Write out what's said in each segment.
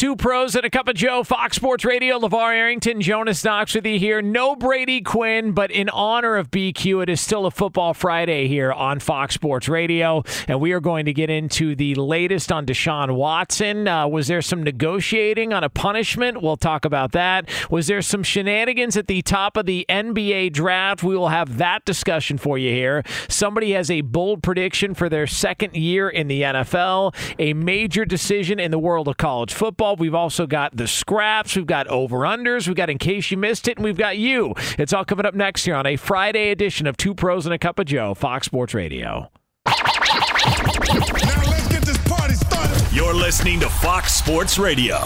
Two pros and a cup of Joe, Fox Sports Radio, LeVar Arrington, Jonas Knox with you here. No Brady Quinn, but in honor of BQ, it is still a Football Friday here on Fox Sports Radio. And we are going to get into the latest on Deshaun Watson. Uh, was there some negotiating on a punishment? We'll talk about that. Was there some shenanigans at the top of the NBA draft? We will have that discussion for you here. Somebody has a bold prediction for their second year in the NFL, a major decision in the world of college football. We've also got the scraps, we've got over unders, we've got in case you missed it, and we've got you. It's all coming up next here on a Friday edition of Two Pros and a Cup of Joe, Fox Sports Radio. Now let's get this party started. You're listening to Fox Sports Radio.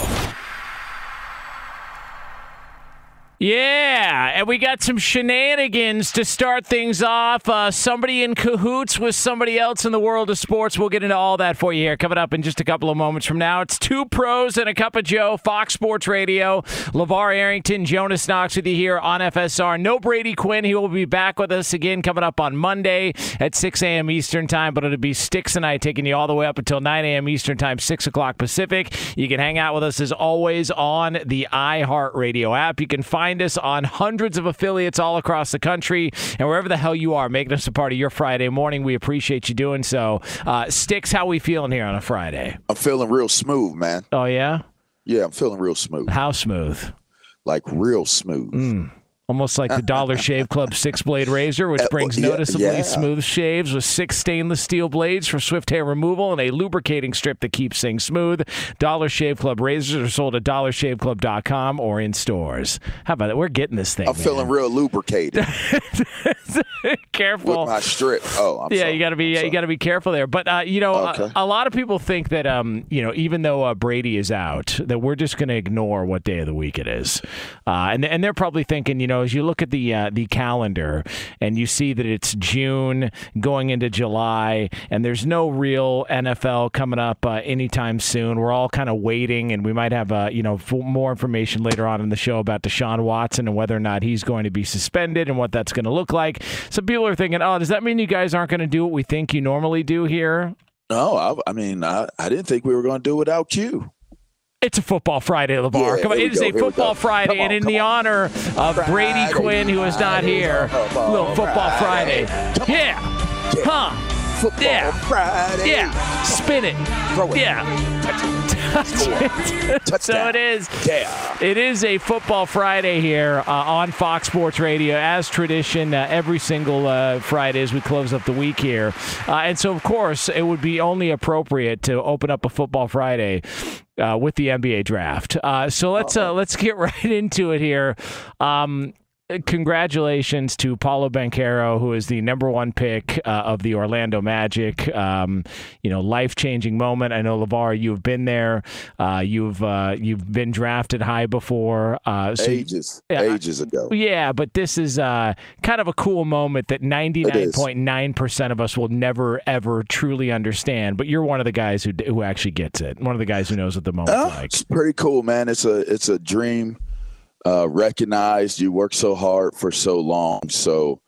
Yeah, and we got some shenanigans to start things off. Uh, somebody in cahoots with somebody else in the world of sports. We'll get into all that for you here coming up in just a couple of moments from now. It's two pros and a cup of Joe, Fox Sports Radio. LeVar Arrington, Jonas Knox with you here on FSR. No Brady Quinn. He will be back with us again coming up on Monday at 6 a.m. Eastern Time, but it'll be Sticks and I taking you all the way up until 9 a.m. Eastern Time, 6 o'clock Pacific. You can hang out with us as always on the iHeartRadio app. You can find us on hundreds of affiliates all across the country and wherever the hell you are, making us a part of your Friday morning. We appreciate you doing so. Uh, Sticks, how we feeling here on a Friday? I'm feeling real smooth, man. Oh yeah, Yeah, I'm feeling real smooth. how smooth? Like real smooth. Almost like the Dollar Shave Club six blade razor, which Uh, brings noticeably yeah. smooth shaves with six stainless steel blades for swift hair removal and a lubricating strip that keeps things smooth. Dollar Shave Club razors are sold at dollarshaveclub.com or in stores. How about it? We're getting this thing. I'm feeling real lubricated careful. with my strip. Oh, I'm yeah, sorry. you got to be you got to be careful there. But uh, you know, Okay. a, a lot of people think that um, you know, even though uh, Brady is out, that we're just going to ignore what day of the week it is, uh, and and they're probably thinking, you know, as you look at the uh, the calendar and you see that it's June going into July, and there's no real NFL coming up uh, anytime soon. We're all kind of waiting, and we might have uh, you know more information later on in the show about Deshaun Watson and whether or not he's going to be suspended and what that's going to look like. Some people are thinking, oh, does that mean you guys aren't going to do what we think you normally do here? No, I, I mean, I, I didn't think we were going to do without you. It's a football Friday, LeVar. Yeah, Come on, it is go, a football. Friday, on, and in the on. honor of Brady Quinn, who is not Friday, here, football little football Friday. Friday. On. Yeah. Huh. Football Yeah. Friday. Yeah. Spin it. Throw it. Yeah. Touchdown. so it is. Yeah. It is a football Friday here uh, on Fox Sports Radio, as tradition. Uh, every single uh, Friday as we close up the week here, uh, and so of course it would be only appropriate to open up a football Friday uh, with the NBA draft. Uh, so let's uh, let's get right into it here. Um, congratulations to Paolo Banchero, who is the number one pick uh, of the Orlando Magic. Um, you know, life changing moment. I know Levar, you've been there. Uh, you've uh, you've been drafted high before. Uh, so ages, ages ago. Yeah, but this is uh, kind of a cool moment that ninety nine point nine percent of us will never ever truly understand. But you're one of the guys who who actually gets it. One of the guys who knows what the moment's Uh, like. It's pretty cool, man. It's a it's a dream. Uh, recognized. You work so hard for so long. So,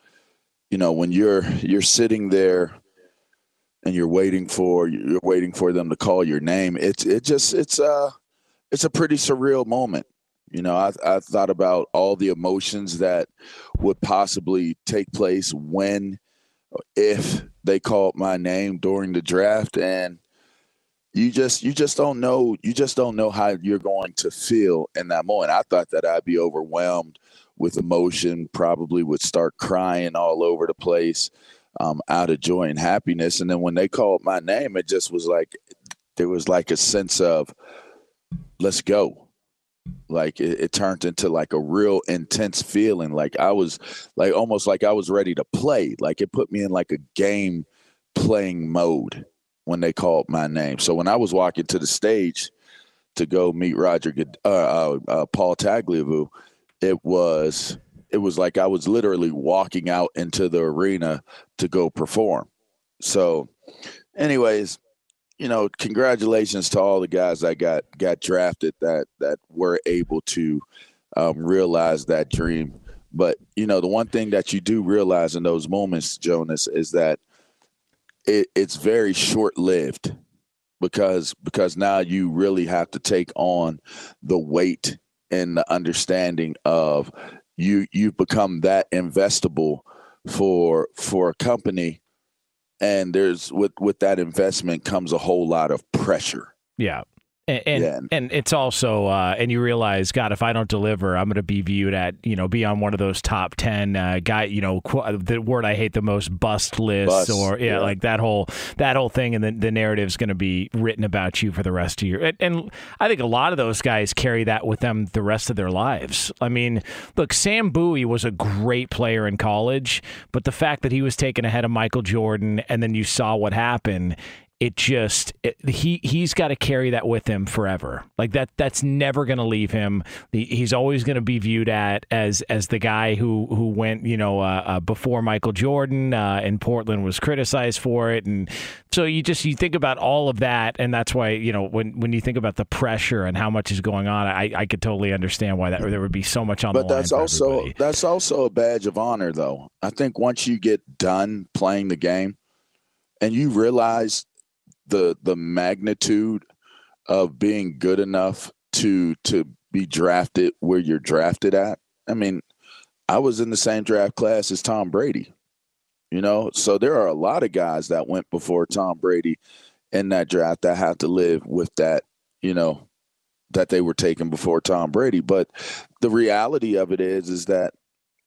you know, when you're you're sitting there and you're waiting for you're waiting for them to call your name, it's it just it's uh it's a pretty surreal moment. You know, I I thought about all the emotions that would possibly take place when if they called my name during the draft and you just you just don't know you just don't know how you're going to feel in that moment. I thought that I'd be overwhelmed with emotion, probably would start crying all over the place, um, out of joy and happiness. And then when they called my name, it just was like there was like a sense of let's go. Like it, it turned into like a real intense feeling. Like I was like almost like I was ready to play. Like it put me in like a game playing mode when they called my name. So when I was walking to the stage to go meet Roger, uh, uh, uh, Paul Tagliabue, it was it was like I was literally walking out into the arena to go perform. So, anyways, you know, congratulations to all the guys that got got drafted that that were able to um, realize that dream. But you know, the one thing that you do realize in those moments, Jonas, is that it, it's very short lived because because now you really have to take on the weight and the understanding of you you've become that investable for for a company and there's with with that investment comes a whole lot of pressure Yeah. And and, Yeah. and it's also uh, and you realize, God, if I don't deliver, I'm going to be viewed at you know be on one of those top ten uh, guy you know qu- the word I hate the most bust lists Bust, or yeah, yeah. like that whole that whole thing and the the narrative's going to be written about you for the rest of your and, and I think a lot of those guys carry that with them the rest of their lives. I mean, look, Sam Bowie was a great player in college, but the fact that he was taken ahead of Michael Jordan and then you saw what happened it just it, he he's got to carry that with him forever. Like that that's never going to leave him. He, he's always going to be viewed at as as the guy who who went you know uh, uh, before Michael Jordan uh, and Portland was criticized for it, and so you just you think about all of that, and that's why you know when when you think about the pressure and how much is going on, I I could totally understand why that there would be so much on but the that's also everybody. that's also a badge of honor though i think once you get done playing the game and you realize the the magnitude of being good enough to to be drafted where you're drafted at. I mean i was in the same draft class as tom brady you know? So there are a lot of guys that went before tom brady in that draft that have to live with that you know that they were taken before tom brady. But the reality of it is is that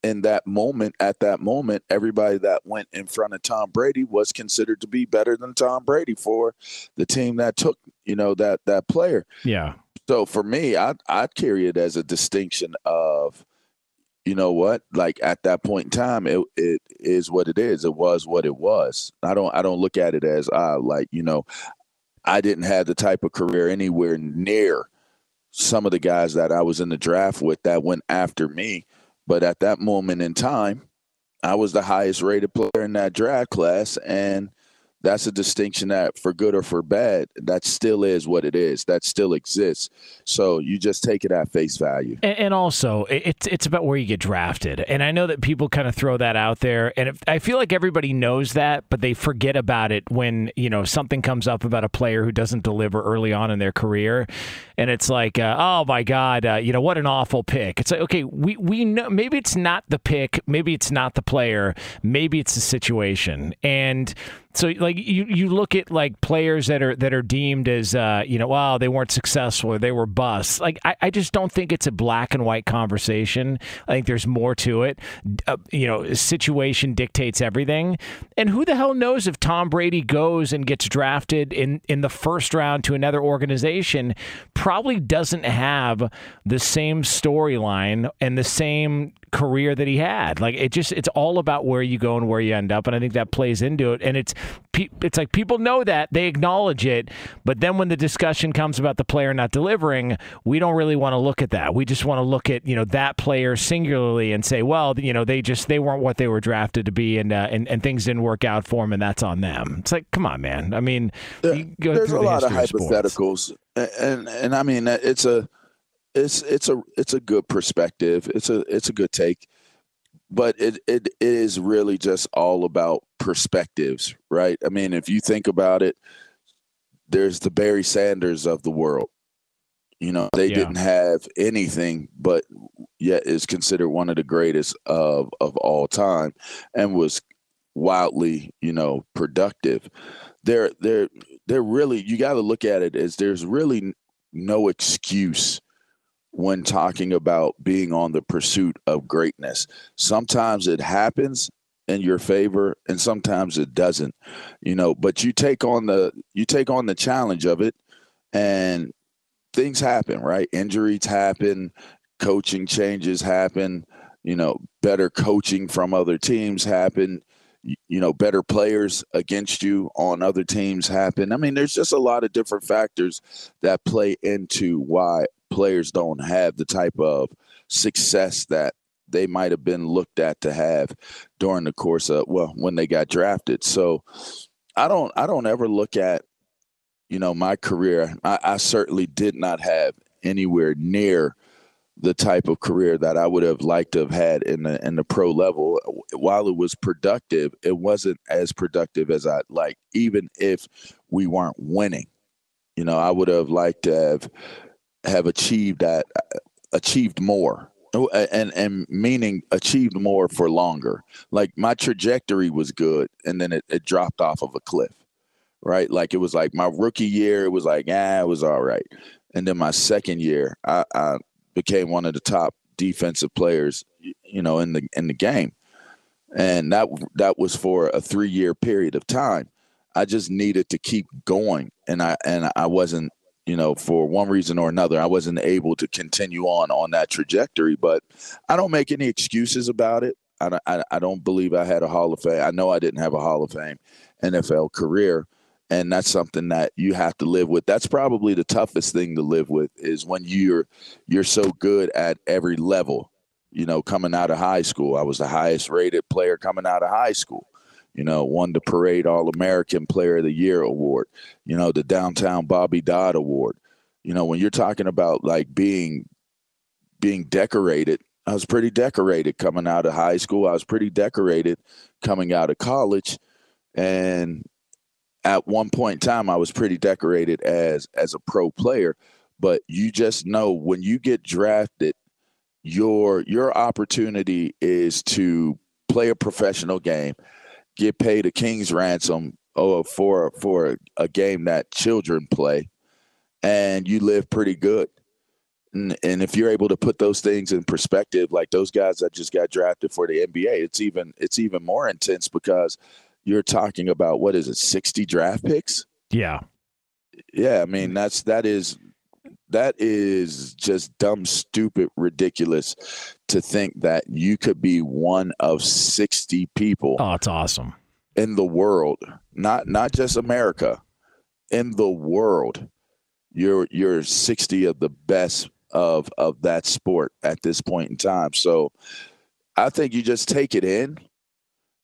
in that moment at that moment everybody that went in front of Tom Brady was considered to be better than Tom Brady for the team that took you know that that player yeah. so for me I I carry it as a distinction of you know what like at that point in time it it is what it is it was what it was I don't I don't look at it as uh like you know I didn't have the type of career anywhere near some of the guys that I was in the draft with that went after me. But at that moment in time, I was the highest rated player in that draft class. And that's a distinction that, for good or for bad, that still is what it is. That still exists. So you just take it at face value. And, and also, it's it's about where you get drafted. And I know that people kind of throw that out there, and if, I feel like everybody knows that, but they forget about it when you know something comes up about a player who doesn't deliver early on in their career, and it's like, uh, oh my god, uh, you know what an awful pick. It's like, okay, we we know maybe it's not the pick, maybe it's not the player, maybe it's the situation, and so like you you look at like players that are that are deemed as uh, you know wow they weren't successful or they were busts. Like I, I just don't think it's a black and white conversation. I think there's more to it. Uh, you know situation dictates everything. And who the hell knows if Tom Brady goes and gets drafted in in the first round to another organization probably doesn't have the same storyline and the same career that he had. Like it just it's all about where you go and where you end up, and I think that plays into it. And it's it's like people know that they acknowledge it, but then when the discussion comes about the player not delivering, we don't really want to look at that. We just want to look at you know that player singularly and say, well, you know, they just they weren't what they were drafted to be, and uh, and and things didn't work out for them, and that's on them. It's like, come on, man. I mean, there, there's a the lot of hypotheticals, of and, and I mean, it's a it's it's a it's a good perspective. It's a it's a good take, but it it, it is really just all about perspectives, right? I mean, if you think about it, there's the Barry Sanders of the world. You know, they yeah. didn't have anything, but yet is considered one of the greatest of of all time, and was wildly, you know, productive. They're they're they're really you got to look at it as there's really no excuse when talking about being on the pursuit of greatness. Sometimes it happens in your favor and sometimes it doesn't. You know, but you take on the you take on the challenge of it and things happen, right? Injuries happen, coaching changes happen, you know, better coaching from other teams happen you know better players against you on other teams happen. I mean there's just a lot of different factors that play into why players don't have the type of success that they might have been looked at to have during the course of well when they got drafted. So i don't i don't ever look at you know my career. I, I certainly did not have anywhere near the type of career that I would have liked to have had in the in the pro level. While it was productive, it wasn't as productive as I'd like, even if we weren't winning. You know, I would have liked to have have achieved that achieved more. And and meaning achieved more for longer. Like my trajectory was good and then it, it dropped off of a cliff. Right. Like it was like my rookie year, it was like, ah, it was all right. And then my second year, I, I became one of the top defensive players, you know, in the in the game, and that that was for a three year period of time. I just needed to keep going, and I and I wasn't, you know, for one reason or another, I wasn't able to continue on on that trajectory. But I don't make any excuses about it. I, I, I don't believe I had a Hall of Fame. I know I didn't have a Hall of Fame NFL career and that's something that you have to live with. That's probably the toughest thing to live with is when you're you're so good at every level you know coming out of high school. I was the highest rated player coming out of high school you know won the parade all american player of the year award you know the downtown bobby dodd award. You know when you're talking about like being being decorated i was pretty decorated coming out of high school. I was pretty decorated coming out of college and at one point in time I was pretty decorated as as a pro player, but you just know when you get drafted, your your opportunity is to play a professional game, get paid a king's ransom oh, for for a game that children play, and you live pretty good. And, and if you're able to put those things in perspective, like those guys that just got drafted for the NBA, it's even it's even more intense because you're talking about what is it, 60 draft picks? Yeah. Yeah, I mean that's that is that is just dumb, stupid, ridiculous to think that you could be one of 60 people. Oh, it's awesome. In the world, not not just America, in the world. You're you're 60 of the best of of that sport at this point in time. So I think you just take it in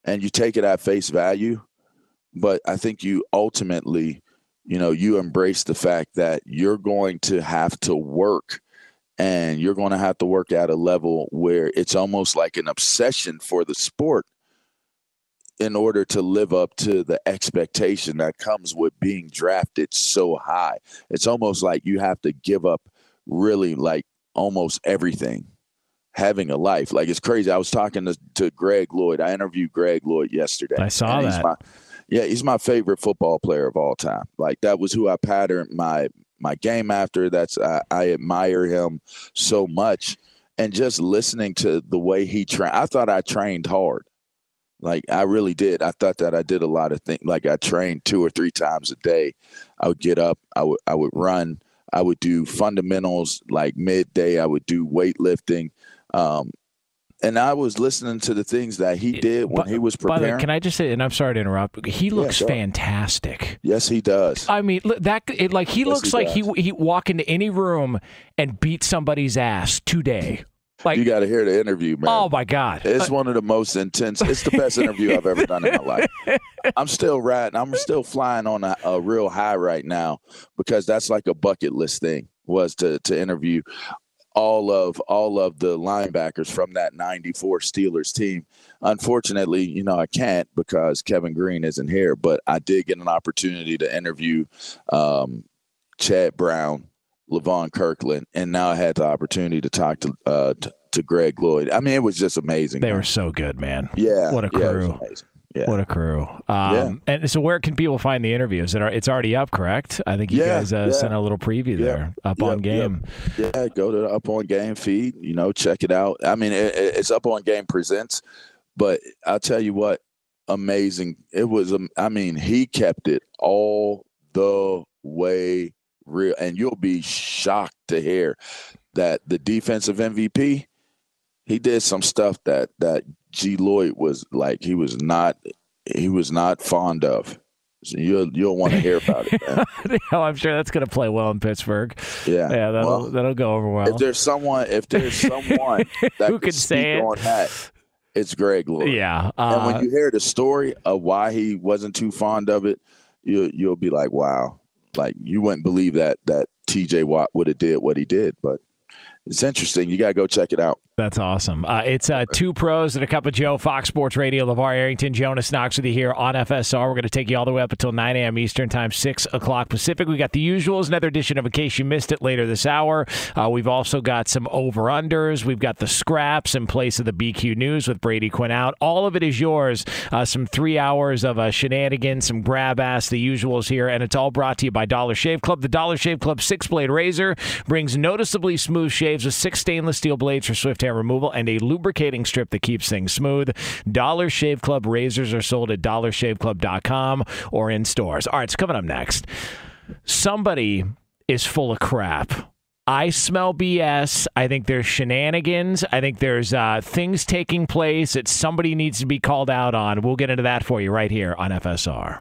and you take it at face value. But I think you ultimately, you know, you embrace the fact that you're going to have to work and you're going to have to work at a level where it's almost like an obsession for the sport in order to live up to the expectation that comes with being drafted so high. It's almost like you have to give up really like almost everything having a life. Like it's crazy. I was talking to, to Greg Lloyd. I interviewed Greg Lloyd yesterday. I saw that. My, yeah, he's my favorite football player of all time. Like that was who I patterned my my game after. That's I, I admire him so much. And just listening to the way he trained, I thought I trained hard. Like I really did. I thought that I did a lot of things. Like I trained two or three times a day. I would get up. I would I would run. I would do fundamentals like midday. I would do weightlifting. Um, and I was listening to the things that he did when But- he was By the preparing. way, can I just say, and I'm sorry to interrupt, he looks sure. fantastic. yes, he does. I mean, that it, like he Yes, looks he like he does. he walk into any room and beat somebody's ass today. Like, you got to hear the interview, man. oh my god, It's one of the most intense. It's the best interview I've ever done in my life. I'm still riding. I'm still flying on a, a real high right now because that's like a bucket list thing. Was to to interview all of all of the linebackers from that 94 Steelers team. Unfortunately, you know, I can't because Kevin Greene isn't here, but I did get an opportunity to interview um, Chad Brown, Levon Kirkland, and now I had the opportunity to talk to uh, to, to Greg Lloyd. I mean, it was just amazing. they man. were so good, man. Yeah. What a yeah, crew. amazing. Yeah. What a crew. Um, And so, where can people find the interviews? It are, it's already up, correct? I think you Yeah, guys uh, yeah. sent a little preview there up on game. Yeah, go to the Up On Game feed. You know, check it out. I mean, it- it's Up On Game presents, but I'll tell you what, amazing. It was. um, I mean, he kept it all the way real, and you'll be shocked to hear that the defensive MVP, he did some stuff that that G Lloyd was like he was not he was not fond of. So you'll you'll want to hear about it. Oh, I'm sure that's going to play well in Pittsburgh. Yeah, Yeah, that'll Well, that'll go over well. if there's someone if there's someone that Who can could say it? on that it's greg Lloyd. yeah, and uh, when you hear the story of why he wasn't too fond of it you you'll be like wow like you wouldn't believe that that tj watt would have did what he did but it's interesting you gotta go check it out That's awesome. Uh, it's uh, two pros and a cup of Joe, Fox Sports Radio, LeVar Arrington, Jonas Knox with you here on FSR. We're going to take you all the way up until 9 a.m. Eastern Time, 6 o'clock Pacific. We got the usuals, another edition of In Case You Missed It later this hour. Uh, we've also got some over-unders. We've got the scraps in place of the BQ News with Brady Quinn out. All of it is yours. Uh, some three hours of uh, shenanigans, some grab ass, the usuals here, and it's all brought to you by Dollar Shave Club. The Dollar Shave Club six-blade razor brings noticeably smooth shaves with six stainless steel blades for swift hair removal and a lubricating strip that keeps things smooth. Dollar Shave Club razors are sold at dollarshaveclub.com or in stores. All right, it's coming up next. Somebody is full of crap. I smell BS. I think there's shenanigans. I think there's uh, things taking place that somebody needs to be called out on. We'll get into that for you right here on FSR.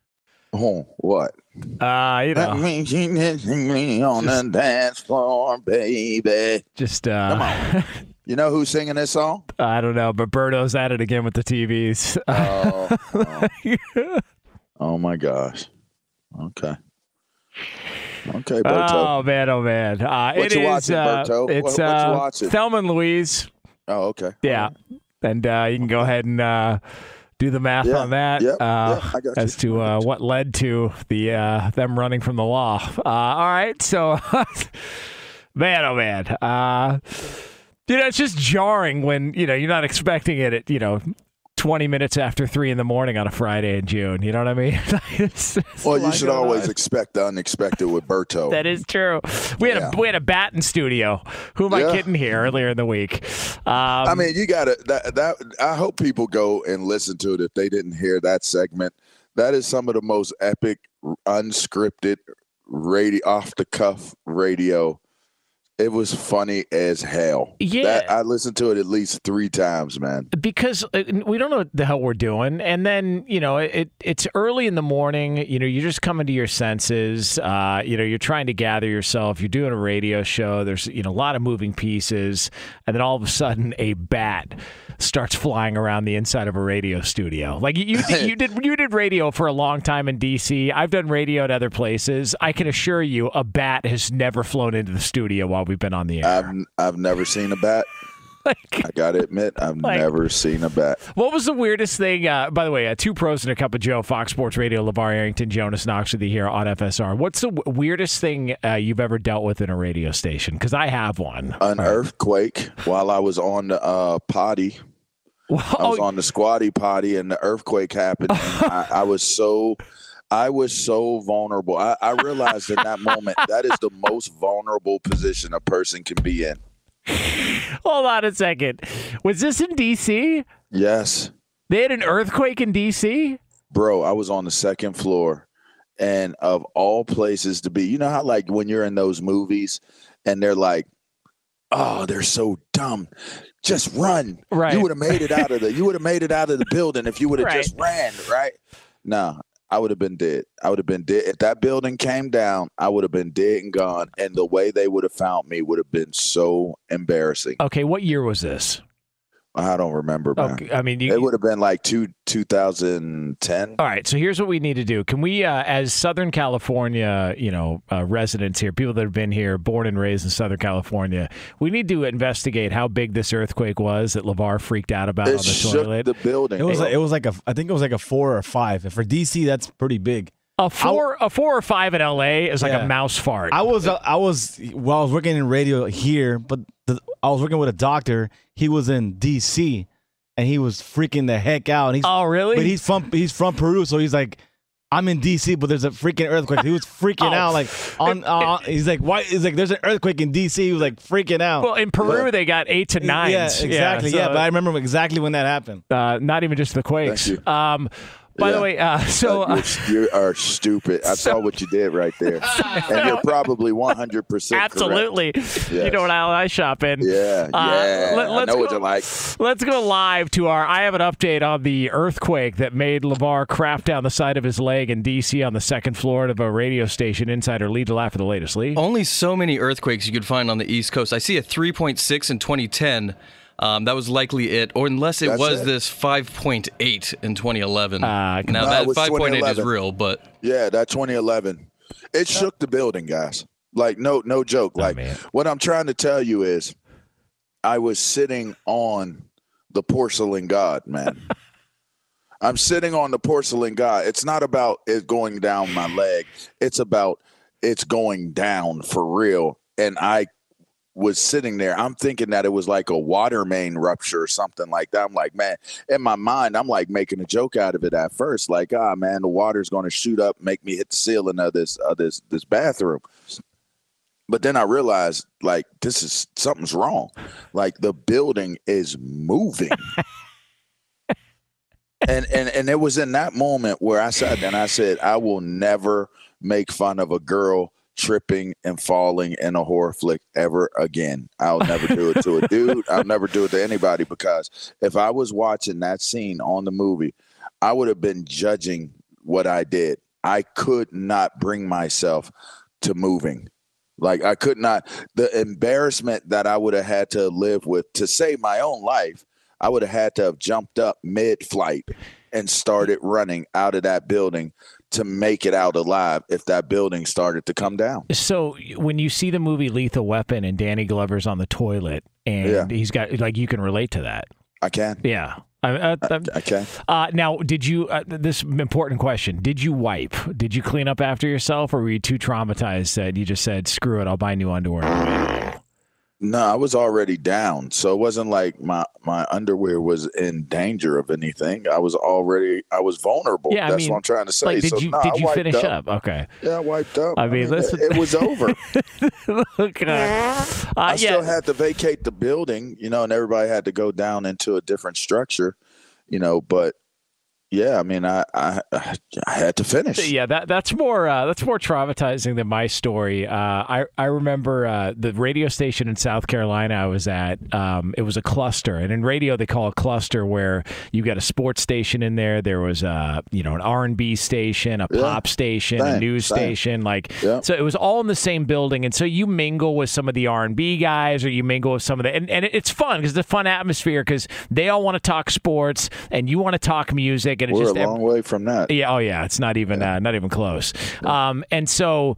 Oh, what? Uh, you That means you didn't me on the dance floor, baby. just uh, come on. You know who's singing this song? I don't know, but Berto's at it again with the TVs. Oh, oh. Oh, my gosh. Okay. Okay, Berto. oh man, oh man. Uh, What it you is, watching, uh, Berto? It's What- what you uh, watching? Thelma and Louise. Oh, okay. Yeah, and uh, you can go ahead and uh, do the math Yeah, on that yep, uh, got as to uh, what led to the uh, them running from the law. Uh, all right, so man, oh man. Uh, you know, it's just jarring when you know you're not expecting it at you know. 20 minutes after 3 in the morning on a Friday in June. You know what I mean? It's- it's Well, you should always on. expect the unexpected with Berto. That is true. We had Yeah. a we had a bat in studio. Who am I Yeah. kidding here earlier in the week? Um, I mean, you got to that, that. I hope people go and listen to it if they didn't hear that segment. That is some of the most epic, unscripted, radio off the cuff radio. It was funny as hell. Yeah. That, I listened to it at least three times, man. because uh, we don't know what the hell we're doing, and then you know it it's early in the morning. You know, you're just coming to your senses. Uh, you know, you're trying to gather yourself. You're doing a radio show. There's you know a lot of moving pieces, and then all of a sudden a bat starts flying around the inside of a radio studio. Like you, you did, you did you did radio for a long time in DC. I've done radio at other places. I can assure you, a bat has never flown into the studio while we've been on the air. I've I've never seen a bat. Like- I got to admit, I've Like- never seen a bat. What was the weirdest thing? Uh, by the way, uh, two pros and a cup of Joe, Fox Sports Radio, LeVar Arrington, Jonas Knox with you here on FSR. What's the w- weirdest thing uh, you've ever dealt with in a radio station? Because I have one. An earthquake while I was on the uh, potty. I was on the squatty potty and the earthquake happened. I, I was so, I was so vulnerable. I, I realized in that moment that is the most vulnerable position a person can be in. hold on a second. Was this in D.C.? Yes, They had an earthquake in D.C. bro. I was on the second floor, and of all places to be, you know how like when you're in those movies and they're like, oh, they're so dumb. Just run. Right. You would have made it out of the. You would have made it out of the building if you would have Right. just ran. Right. No, I would have been dead. I would have been dead. If that building came down, I would have been dead and gone. And the way they would have found me would have been so embarrassing. Okay, what year was this? I don't remember, man. Okay, I mean, you, It would have been like two 2010. All right, so here's what we need to do. Can we, uh, as Southern California, you know, uh, residents here, people that have been here, born and raised in Southern California, we need to investigate how big this earthquake was that Lavar freaked out about It on the shook toilet. the building. It was like, it was like a I think it was like a four or five. And for DC, that's pretty big. A four, a four or five in LA is like a mouse fart. I was uh, I was well, I was working in radio here, but the, I was working with a doctor. He was in DC, and he was freaking the heck out. And he's, oh, really? But he's from he's from Peru, so he's like, I'm in DC, but there's a freaking earthquake. He was freaking Oh. out, like on. Uh, he's like, why? He's like, there's an earthquake in DC. He was like freaking out. well, in Peru, they got eight to nine. Yeah, exactly. Yeah, so, but I remember exactly when that happened. uh, not even just the quakes. Thank Um, by the way, uh, so uh, you are stupid. I saw what you did right there, and you're probably 100 percent absolutely, you Yes. know what aisle I shop in. Yeah, Uh, yeah. Let, let's know what go- you like. Let's go live to our. I have an update on the earthquake that made LeVar craft down the side of his leg in D.C. on the second floor of a radio station. Insider Lee to laugh for the latest. Lee. Only so many earthquakes you could find on the East Coast. I see a 3.6 in 2010. Um, that was likely it, or unless it That's was it. this 5.8 in 2011. Uh, now No, that 5.8 is real, but Yeah, that 2011. It shook the building, guys. Like no, no joke. Like man. what I'm trying to tell you is, I was sitting on the porcelain god, man. I'm sitting on the porcelain god. It's not about it going down my leg. It's about it's going down for real. And I was sitting there. I'm thinking that it was like a water main rupture or something like that. I'm like, man, in my mind, I'm like making a joke out of it at first. Like, ah, man, the water's going to shoot up, make me hit the ceiling of this of this this bathroom. But then I realized, like, this is something's wrong. Like the building is moving. and and and it was in that moment where I sat and I said, I will never make fun of a girl tripping and falling in a horror flick ever again. I'll never do it to a dude. I'll never do it to anybody because if I was watching that scene on the movie, I would have been judging what I did. I could not bring myself to moving. Like I could not the embarrassment that I would have had to live with to save my own life. I would have had to have jumped up mid-flight and started running out of that building to make it out alive if that building started to come down. So when you see the movie Lethal Weapon and Danny Glover's on the toilet and Yeah. he's got like you can relate to that. I can. Yeah. I, I, I'm- I can. uh, now, did you? Uh, this important question: Did you wipe? Did you clean up after yourself, or were you too traumatized that you just said, "Screw it, I'll buy new underwear"? No, I was already down. So it wasn't like my my underwear was in danger of anything. I was already I was vulnerable. Yeah, I That's mean, what I'm trying to say. Like, did so, you no, did you finish up? Okay. Yeah, I wiped up. I mean, listen- it, it was over. Look, uh, uh, I yeah. still had to vacate the building, you know, and everybody had to go down into a different structure, you know. But yeah, I mean, I I, I had to finish. Yeah, that that's more uh, that's more traumatizing than my story. Uh, I I remember uh, the radio station in South Carolina I was at. Um, it was a cluster, and in radio they call a cluster where you got a sports station in there. There was a you know an R and B station, a Yeah. pop station, a news station. Like Yeah. so, it was all in the same building, and so you mingle with some of the R and B guys, or you mingle with some of the, and, and it's fun because it's a fun atmosphere because they all want to talk sports and you want to talk music, and it's We're just a long way from that. yeah. Oh, yeah. It's not even uh, not even close. Um, and so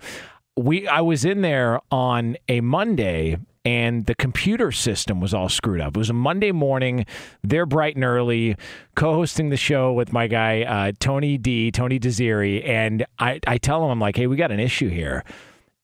we, I was in there on a Monday. And the computer system was all screwed up. It was a Monday morning. They're bright and early, co-hosting the show with my guy uh, Tony D, Tony Desiri, and I, I tell him I'm like, hey, we got an issue here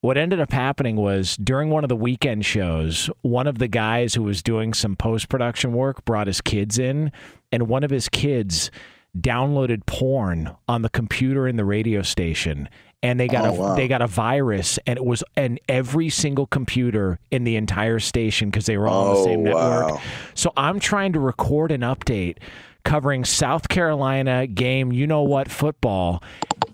what ended up happening was during one of the weekend shows, one of the guys who was doing some post production work brought his kids in, and one of his kids downloaded porn on the computer in the radio station. And they got Oh, a wow. they got a virus, and it was in every single computer in the entire station because they were all on the Oh, same network. wow. So I'm trying to record an update covering South Carolina game, you know what, football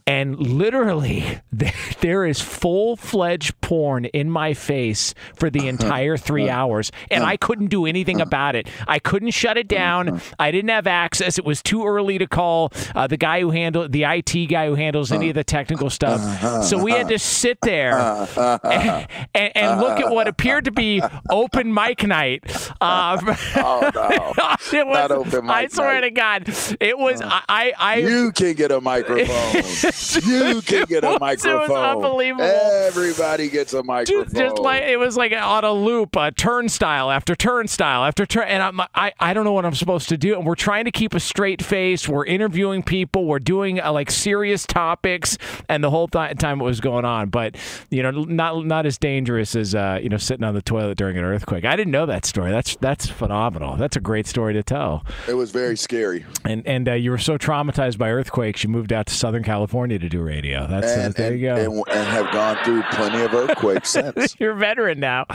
and literally there is full-fledged porn in my face for the entire three hours and i couldn't do anything about it i couldn't shut it down i didn't have access it was too early to call uh, the guy who handled the it guy who handles any of the technical stuff so we had to sit there and, and, and look at what appeared to be open mic night uh, Oh no! it was, Not open I swear night. to God, it was. I, I, I You can get a microphone. you can get a microphone. it was unbelievable. Everybody gets a microphone. Just, just like it was like on a loop, uh, turnstile after turnstile after turn, and I'm, I I don't know what I'm supposed to do. And we're trying to keep a straight face. We're interviewing people. We're doing uh, like serious topics, and the whole th- time it was going on. But you know, not not as dangerous as uh, you know sitting on the toilet during an earthquake. I didn't know that story. That's that's phenomenal. That's a great story to tell. it was very scary. And and uh, you were so traumatized by earthquakes, you moved out to Southern California to do radio. That's uh, there and, you go. and, and have gone through plenty of earthquakes since. You're a veteran now.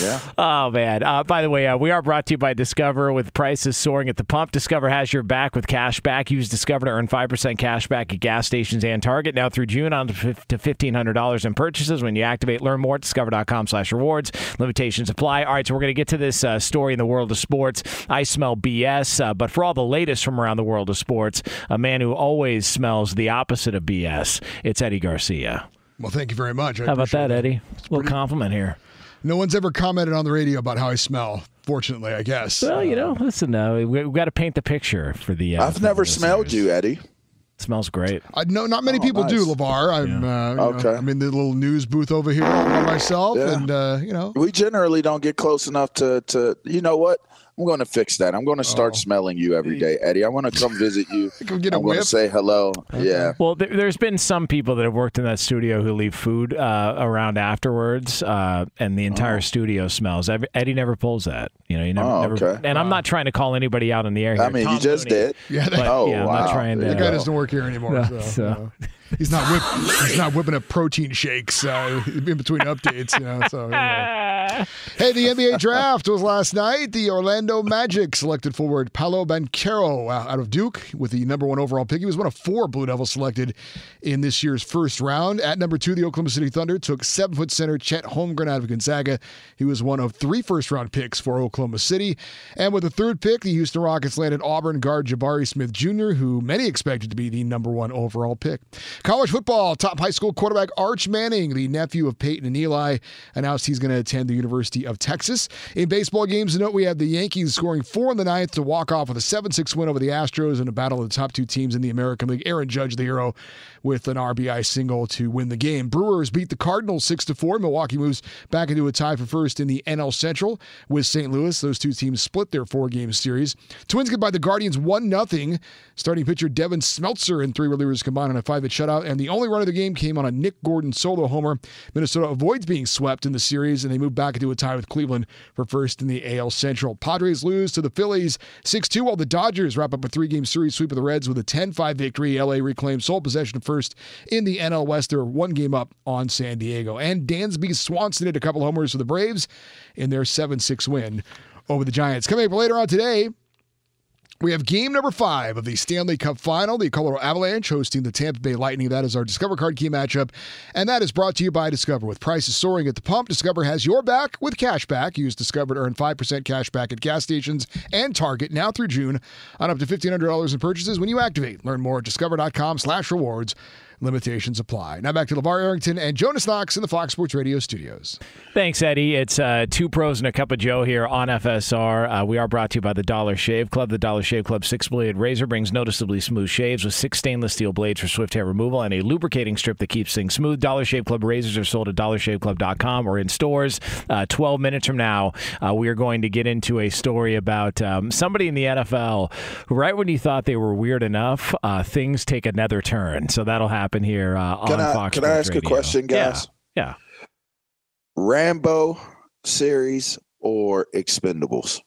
Yeah. Oh man! Uh, by the way, uh, we are brought to you by Discover. With prices soaring at the pump, Discover has your back with cash back. Use Discover to earn five percent cash back at gas stations and Target now through June on to to fifteen hundred dollars in purchases when you activate. Learn more at discover.com/rewards. Limitations apply. All right, so we're going to get to this uh, story in the world of sports. I smell BS, uh, but for all the latest from around the world of sports, a man who always smells the opposite of BS. It's Eddie Garcia. Well, thank you very much. I How about appreciate that, it. Eddie? A little compliment here. No one's ever commented on the radio about how I smell. Fortunately, I guess. Well, you know, listen, uh, we, we've got to paint the picture for the. Uh, I've for never the smelled you, Eddie. smells great. I know not many Oh, people do, nice. LeVar. I'm, uh, you know, Okay. I'm in the little news booth over here by myself, Yeah. and uh, you know, We generally don't get close enough to, to you know what? I'm going to fix that. I'm going to start smelling you every day, Eddie. I want to come visit you. Can we get a I'm going to say hello. Yeah. Well, there, there's been some people that have worked in that studio who leave food uh, around afterwards, uh, and the entire studio smells. Ev- Eddie never pulls that. You know, you never. Oh, never okay. And I'm not trying to call anybody out on the air. Here. I mean, Tom you just Mooney- did. yeah, that, But, Oh, yeah, I'm not wow. trying to. that guy Yeah. doesn't work here anymore. No, so, so- you know. He's not whip, he's not whipping up protein shakes uh, in between updates. You know, so. Hey, the NBA draft was last night. The Orlando Magic selected forward Paolo Banchero uh, out of Duke with the number one overall pick. He was one of four Blue Devils selected in this year's first round. At number two, the Oklahoma City Thunder took seven foot center Chet Holmgren out of Gonzaga. He was one of three first round picks for Oklahoma City. And with the third pick, the Houston Rockets landed Auburn guard Jabari Smith Jr., who many expected to be the number one overall pick. College football, top high school quarterback Arch Manning, the nephew of Peyton and Eli, announced he's going to attend the University of Texas. In baseball games, note, we have the Yankees scoring four in the ninth to walk off with a 7 6 win over the Astros in a battle of the top two teams in the American League. Aaron Judge, the hero, with an RBI single to win the game. Brewers beat the Cardinals 6 to 4. Milwaukee moves back into a tie for first in the NL Central with St. Louis. Those two teams split their four game series. Twins get by the Guardians 1 0. Starting pitcher Devin Smeltzer and three relievers combined on a five hit shutout. And the only run of the game came on a Nick Gordon solo homer. Minnesota avoids being swept in the series and they move back into a tie with Cleveland for first in the AL Central. Padres lose to the Phillies 6 2 while the Dodgers wrap up a three game series sweep of the Reds with a 10 5 victory. LA reclaims sole possession of first in the NL West. They're one game up on San Diego. And Dansby Swanson hit a couple homers for the Braves in their 7 6 win over the Giants. Coming up later on today, we have game number five of the Stanley Cup final. The Colorado Avalanche hosting the Tampa Bay Lightning. That is our Discover Card Key matchup. And that is brought to you by Discover. With prices soaring at the pump, Discover has your back with cash back. Use Discover to earn 5% cash back at gas stations and Target now through June on up to $1,500 in purchases when you activate. Learn more at discover.com slash rewards. Limitations apply. Now back to LeVar Arrington and Jonas Knox in the Fox Sports Radio studios. Thanks, Eddie. It's uh, two pros and a cup of Joe here on FSR. Uh, we are brought to you by the Dollar Shave Club. The Dollar Shave Club six blade razor brings noticeably smooth shaves with six stainless steel blades for swift hair removal and a lubricating strip that keeps things smooth. Dollar Shave Club razors are sold at dollarshaveclub.com or in stores. Uh, 12 minutes from now, uh, we are going to get into a story about um, somebody in the NFL who, right when you thought they were weird enough, uh, things take another turn. So that'll happen here uh, Can I- Fox can I Sports ask a question, guys? Yeah. yeah. Rambo series or Expendables?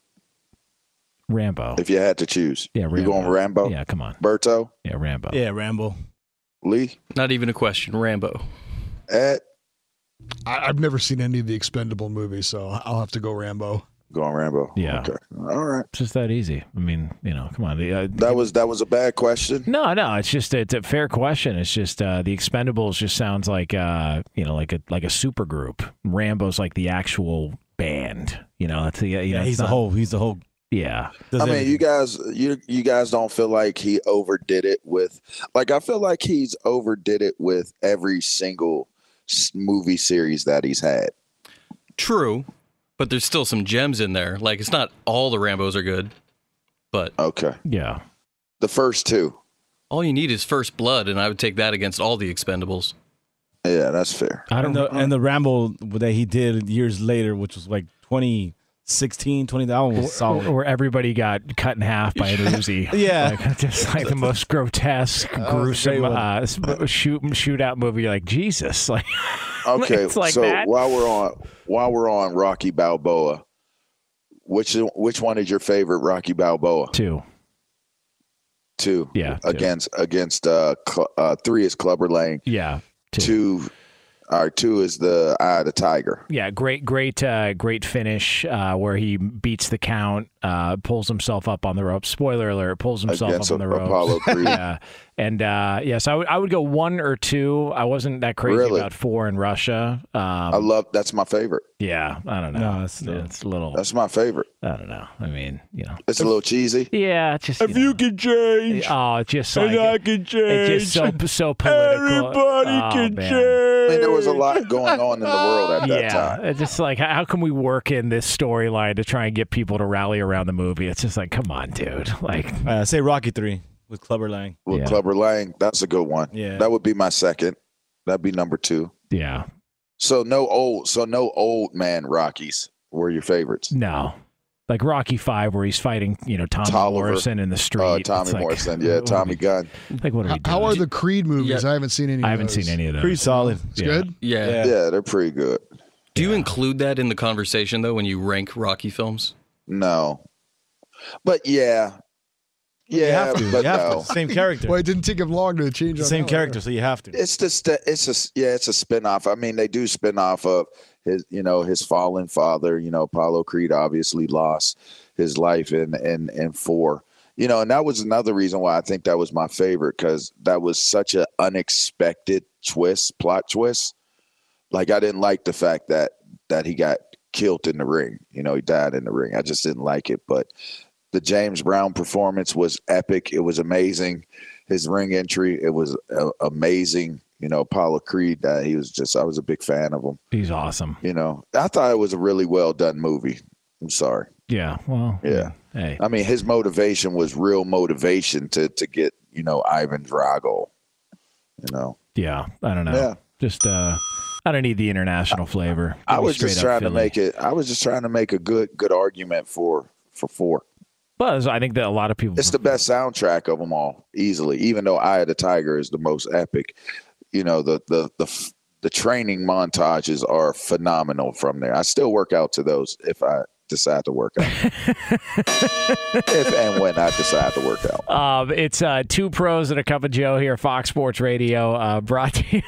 Rambo. If you had to choose. Yeah, You Rambo. going Rambo? Yeah, come on. Berto? Yeah, Rambo. Yeah, Rambo. Lee? Not even a question. Rambo. Ed? I, I've never seen any of the Expendable movies, so I'll have to go Rambo. Going Rambo. Yeah. Okay. All right. It's just that easy. I mean, you know, come on. The, uh, That was that was a bad question. no, no, it's just it's a fair question. It's just uh, the Expendables just sounds like uh, you know, like a like a super group. Rambo's like the actual band. You know, that's the you Yeah, it's he's the not- whole. He's the whole. Yeah. does I mean, everything. you guys, you you guys don't feel like he overdid it with, like I feel like he's overdid it with every single movie series that he's had. True, but there's still some gems in there. Like it's not all the Rambos are good, but Okay, Yeah. the first two. all you need is First Blood, and I would take that against all the Expendables. Yeah, that's fair. I don't know. and the Rambo that he did years later, which was like 2016, 20. That one was solid. where everybody got cut in half by an Uzi. Yeah. like, just like the most grotesque, was a great gruesome one. uh, s- shoot shootout movie. You're like Jesus, like Okay, It's like so that. while we're on while we're on Rocky Balboa, which which one is your favorite Rocky Balboa? two. Two. Yeah, two. Against against uh, cl- uh three is Clubber Lang. Yeah, two. Two. All right, two is the Eye of the Tiger. Yeah, great, great, uh, great finish uh, where he beats the count, uh, pulls himself up on the ropes. Spoiler alert: pulls himself Against up on the ropes. Apollo Creed. yeah, and uh, yes, I would I would go one or two. I wasn't that crazy Really? about four in Russia. Um, I love that's my favorite. yeah, I don't know. No, it's- Yeah, it's a little. That's my favorite. I don't know. I mean, you know. It's a little cheesy. Yeah, it's just if you know, can change, oh, it's just like can change. it's just so so political. Everybody oh, man. Change. I mean, there was a lot going on in the world at that yeah, time. it's just like how how can we work in this storyline to try and get people to rally around the movie? It's just like, come on, dude. Like, Uh, say Rocky three with Clubber Lang. With Yeah. Clubber Lang, that's a good one. Yeah. That would be my second. That'd be number two. yeah, So no old, so no old man Rockies were your favorites. no, like Rocky Five, where he's fighting, you know, Tommy Tolliver, Morrison in the street. Uh, Tommy like, Morrison, yeah, what Tommy Gunn. Like, what are How, we doing? how are the Creed movies? Yeah. I haven't seen any. I of haven't those. seen any of those. Pretty solid. It's Yeah. good. Yeah. Yeah. Yeah, they're pretty good. Do you include that in the conversation though when you rank Rocky films? No, but yeah, yeah, you have to. but you have no. to. Same character. Well, it didn't take him long to change. The same character, so you have to. It's just st- it's a yeah, it's a spin-off. I mean, they do spin off of his, you know, his fallen father. You know, Apollo Creed obviously lost his life in in in four. You know, and that was another reason why I think that was my favorite because that was such an unexpected twist, plot twist. Like I didn't like the fact that that he got killed in the ring. You know, he died in the ring. I just didn't like it. But the James Brown performance was epic. It was amazing. His ring entry, it was uh, amazing. You know, Apollo Creed, uh, he was just, I was a big fan of him. He's awesome. You know, I thought it was a really well done movie. I'm sorry. Yeah. Well. Yeah. Hey. I mean, his motivation was real motivation to to get, you know, Ivan Drago. You know, Yeah. I don't know. Yeah. Just uh, I don't need the international flavor. I Give me was just trying to make it. I was just trying to make a good good argument for for four. Buzz. I think that a lot of people. It's the best soundtrack of them all, easily. Even though Eye of the Tiger is the most epic, you know the the the the training montages are phenomenal from there. I still work out to those if I decide to work out. if and when I decide to work out. Um, it's uh, two pros and a cup of Joe here, Fox Sports Radio, uh, brought to you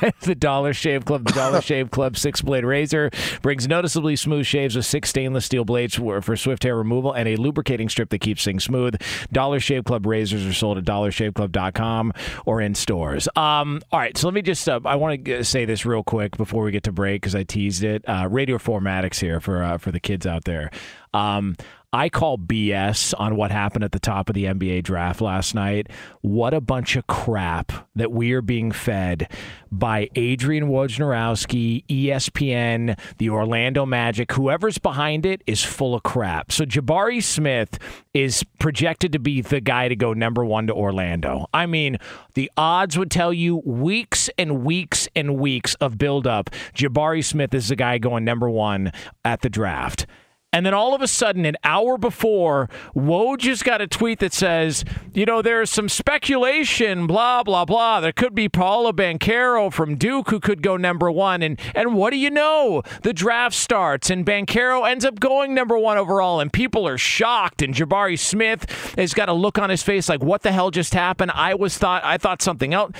by the Dollar Shave Club. The Dollar Shave Club six blade razor brings noticeably smooth shaves with six stainless steel blades for, for swift hair removal and a lubricating strip that keeps things smooth. Dollar Shave Club razors are sold at dollarshaveclub.com or in stores. Um, all right, so let me just, uh, I want to say this real quick before we get to break because I teased it. Uh, Radio Formatics here for, uh, for the kids out there. Um, I call BS on what happened at the top of the NBA draft last night. What a bunch of crap that we are being fed by Adrian Wojnarowski, ESPN, the Orlando Magic. Whoever's behind it is full of crap. So Jabari Smith is projected to be the guy to go number one to Orlando. I mean, the odds would tell you weeks and weeks and weeks of buildup. Jabari Smith is the guy going number one at the draft. And then all of a sudden, an hour before, Woj just got a tweet that says, you know, there's some speculation, blah, blah, blah. There could be Paolo Banchero from Duke who could go number one. And and what do you know? The draft starts and Bancaro ends up going number one overall, and people are shocked. And Jabari Smith has got a look on his face like, what the hell just happened? I was thought I thought something else.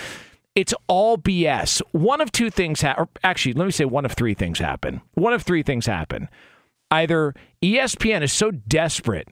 It's all BS. One of two things ha- or actually, let me say one of three things happen. One of three things happen. Either ESPN is so desperate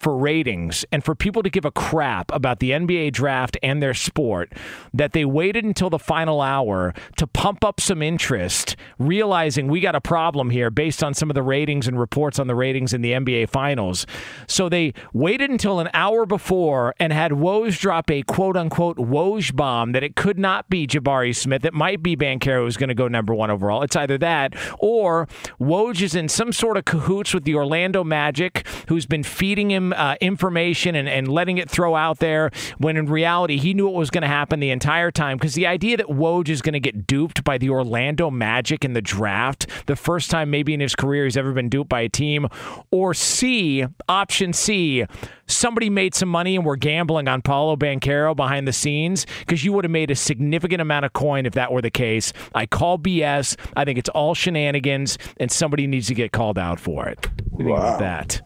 for ratings and for people to give a crap about the NBA draft and their sport that they waited until the final hour to pump up some interest, realizing we got a problem here based on some of the ratings and reports on the ratings in the NBA finals. So they waited until an hour before and had Woj drop a quote unquote Woj bomb that it could not be Jabari Smith. It might be Banchero who's going to go number one overall. It's either that or Woj is in some sort of cahoots with the Orlando Magic, who's been feeding him uh, information and, and letting it throw out there when in reality he knew what was going to happen the entire time. Because the idea that Woj is going to get duped by the Orlando Magic in the draft, the first time maybe in his career he's ever been duped by a team, or C, option C, somebody made some money and we're gambling on Paolo Banchero behind the scenes because you would have made a significant amount of coin if that were the case. I call BS. I think it's all shenanigans and somebody needs to get called out for it. What do you think about that?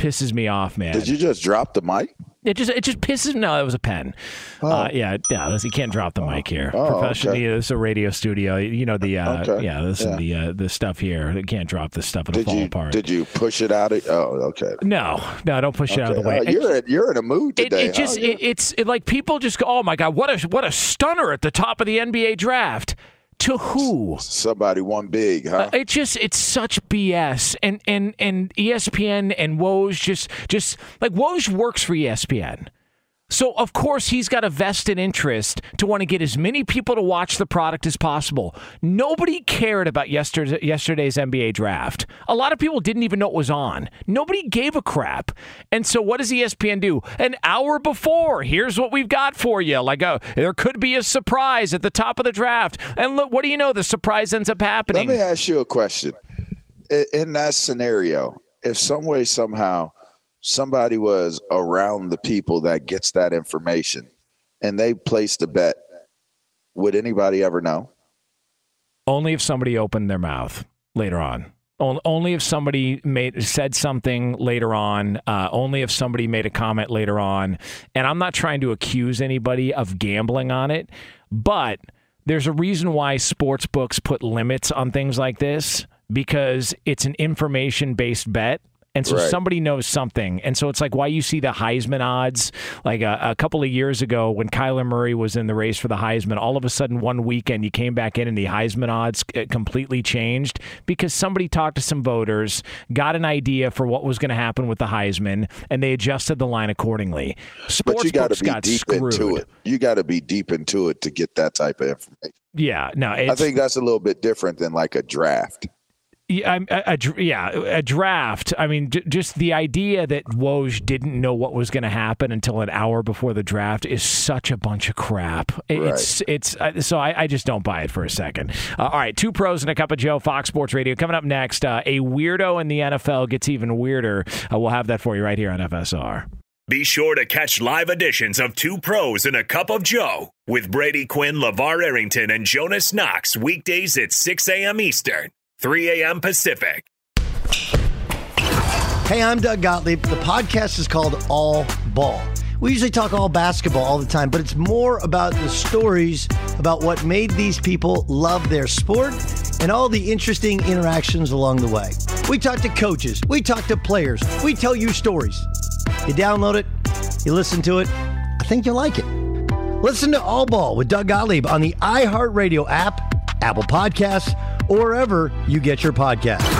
Pisses me off, man. Did you just drop the mic? It just it just pisses. No, it was a pen. Uh, yeah, yeah. This, you can't drop the mic here. Oh, Professionally, okay. this is a radio studio. You know the uh, Okay. yeah. This Yeah. is the uh, the stuff here. You can't drop this stuff. It'll Did fall you apart. did you push it out? Of, oh, okay. no, no. Don't push it out of the way. Uh, you're in, you're in a mood It, today. it just huh? it, it's it, like people just go, oh my god, what a what a stunner at the top of the NBA draft. To who? Somebody won big, huh? Uh, it just it's such BS, and and and ESPN and Woj just just like Woj works for ESPN. So of course he's got a vested interest to want to get as many people to watch the product as possible. Nobody cared about yesterday, yesterday's NBA draft. A lot of people didn't even know it was on. Nobody gave a crap. And so what does ESPN do? An hour before, here's what we've got for you. Like oh, there could be a surprise at the top of the draft. And look, what do you know? The surprise ends up happening. Let me ask you a question. In that scenario, if some way somehow somebody was around the people that gets that information and they placed a bet, would anybody ever know? Only if somebody opened their mouth later on. On- Only if somebody made said something later on. Uh, only if somebody made a comment later on. And I'm not trying to accuse anybody of gambling on it, but there's a reason why sports books put limits on things like this because it's an information based bet. And so Right. somebody knows something. And so it's like why you see the Heisman odds. Like a, a couple of years ago when Kyler Murray was in the race for the Heisman, all of a sudden one weekend you came back in and the Heisman odds uh, completely changed because somebody talked to some voters, got an idea for what was going to happen with the Heisman, and they adjusted the line accordingly. Sports but you got books to be deep screwed. into it. You got to be deep into it to get that type of information. Yeah, no, it's, I think that's a little bit different than like a draft. Yeah, a, a yeah, a draft. I mean, j- just the idea that Woj didn't know what was going to happen until an hour before the draft is such a bunch of crap. It's it's uh, so I, I just don't buy it for a second. Uh, all right, two pros and a cup of Joe, Fox Sports Radio. Coming up next, uh, a weirdo in the NFL gets even weirder. Uh, we'll have that for you right here on FSR. Be sure to catch live editions of Two Pros and a Cup of Joe with Brady Quinn, LeVar Arrington, and Jonas Knox weekdays at 6 a.m. Eastern, 3 a.m. Pacific. Hey, I'm Doug Gottlieb. The podcast is called All Ball. We usually talk all basketball all the time, but it's more about the stories about what made these people love their sport and all the interesting interactions along the way. We talk to coaches, we talk to players, we tell you stories. You download it, you listen to it. I think you'll like it. Listen to All Ball with Doug Gottlieb on the iHeartRadio app, Apple Podcasts, or wherever you get your podcasts.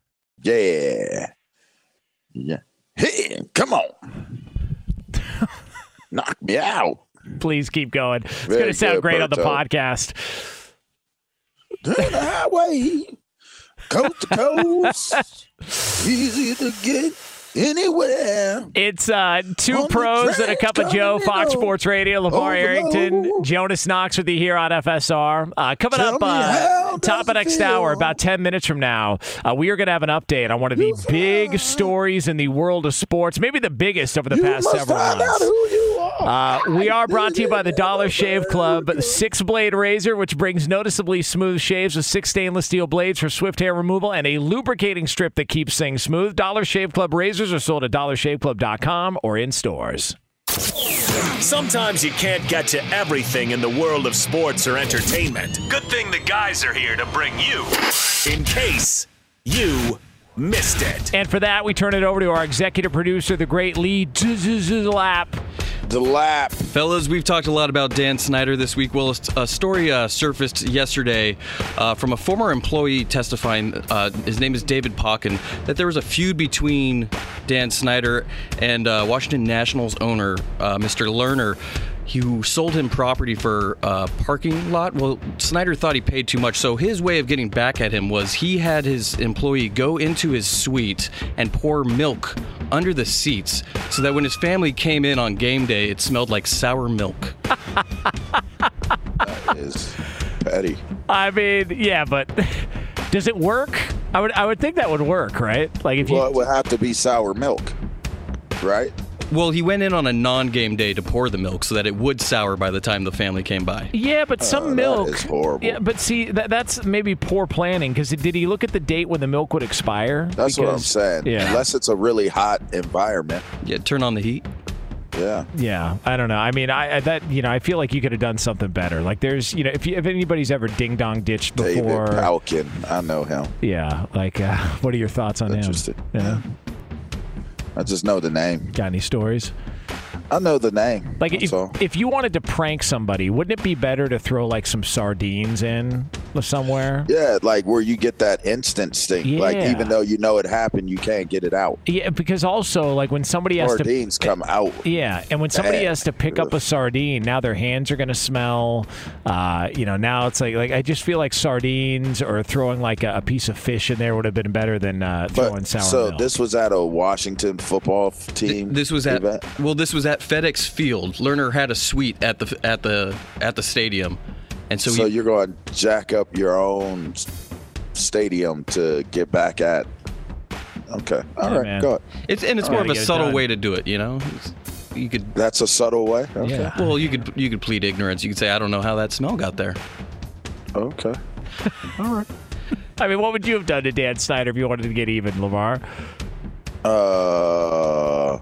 Yeah. Yeah. Hey, come on. Knock me out. Please keep going. It's going to sound great on the podcast. To the highway, coast to coast, easy to get anywhere. It's uh, two pros and a cup of Joe, Fox Sports Radio, LeVar Arrington. Jonas Knox with you here on FSR. Uh, coming Tell up, uh, top of next hour, about 10 minutes from now, uh, we are going to have an update on one of the big stories in the world of sports, maybe the biggest over the You past several months. Out who you are. Uh, we are brought to you by the Dollar Shave Club Six Blade Razor, which brings noticeably smooth shaves with six stainless steel blades for swift hair removal and a lubricating strip that keeps things smooth. Dollar Shave Club razors are sold at dollarshaveclub.com or in stores. Sometimes you can't get to everything in the world of sports or entertainment. Good thing the guys are here to bring you in case you missed it. And for that, we turn it over to our executive producer, the great Lee Lap. The lap. Fellas, we've talked a lot about Dan Snyder this week. Well, a story uh, surfaced yesterday uh, from a former employee testifying. Uh, his name is David Pauken. That there was a feud between Dan Snyder and Washington Nationals owner Mr. Lerner. Who sold him property for a parking lot? Well, Snyder thought he paid too much, so his way of getting back at him was he had his employee go into his suite and pour milk under the seats so that when his family came in on game day, it smelled like sour milk. that is petty. I mean, yeah, but does it work? I would I would think that would work, right? Like if you Well, it would have to be sour milk, right? Well, he went in on a non-game day to pour the milk so that it would sour by the time the family came by. Yeah, but some that milk. is horrible. Yeah, but see, that, that's maybe poor planning. Because did he look at the date when the milk would expire? That's what I'm saying. Yeah. Unless it's a really hot environment. Yeah, turn on the heat. Yeah. Yeah, I don't know. I mean, I, I that you know, I feel like you could have done something better. Like, there's, you know, if you, if anybody's ever ding dong ditched before, David before, Pauken. I know him. yeah. Like, uh, what are your thoughts on Interesting. him? Yeah. I just know the name. Got any stories? I know the name. Like, if, all. if you wanted to prank somebody, wouldn't it be better to throw like some sardines in somewhere? Yeah, like where you get that instant sting. Like even though you know it happened, you can't get it out. Yeah, because also like when somebody has to Sardines come out. Yeah, and when somebody Bad. has to pick up a sardine, now their hands are going to smell. Uh, you know, now it's like like I just feel like sardines or throwing like a, a piece of fish in there would have been better than uh, throwing But sour so milk. this was at a Washington football f- team. This was at event? well, this was at FedEx Field. Lerner had a suite at the at the at the stadium, and so, So, he, you're going to jack up your own stadium to get back at. Okay, all Yeah, right, man. go ahead. it's and it's All more right. of a subtle way to do it. You know, It's- you could. That's a subtle way. Okay. Well, you could you could plead ignorance. You could say I don't know how that smell got there. Okay. All right. I mean, what would you have done to Dan Snyder if you wanted to get even, Lamar? Uh,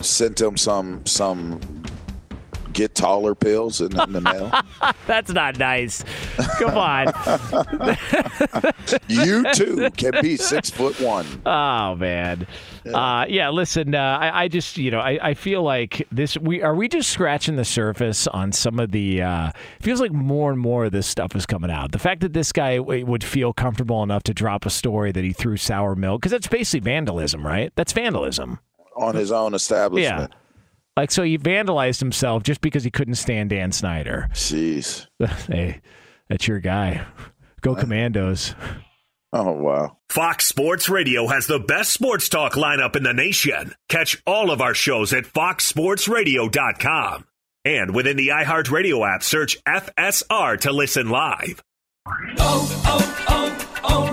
sent him some some get taller pills in, in the mail. That's not nice. Come on. you too can be six foot one. Oh man, uh, yeah. Listen, uh, I, I just you know I, I feel like this. We are we just scratching the surface on some of the. Uh, feels like more and more of this stuff is coming out. The fact that this guy w- would feel comfortable enough to drop a story that he threw sour milk because that's basically vandalism, right? That's vandalism. on his own establishment. Yeah. Like so, he vandalized himself just because he couldn't stand Dan Snyder. Jeez. hey, that's your guy. Go Commandos. Oh wow. Fox Sports Radio has the best sports talk lineup in the nation. Catch all of our shows at foxsportsradio.com. And within the iHeartRadio app, search FSR to listen live. Oh, oh, oh,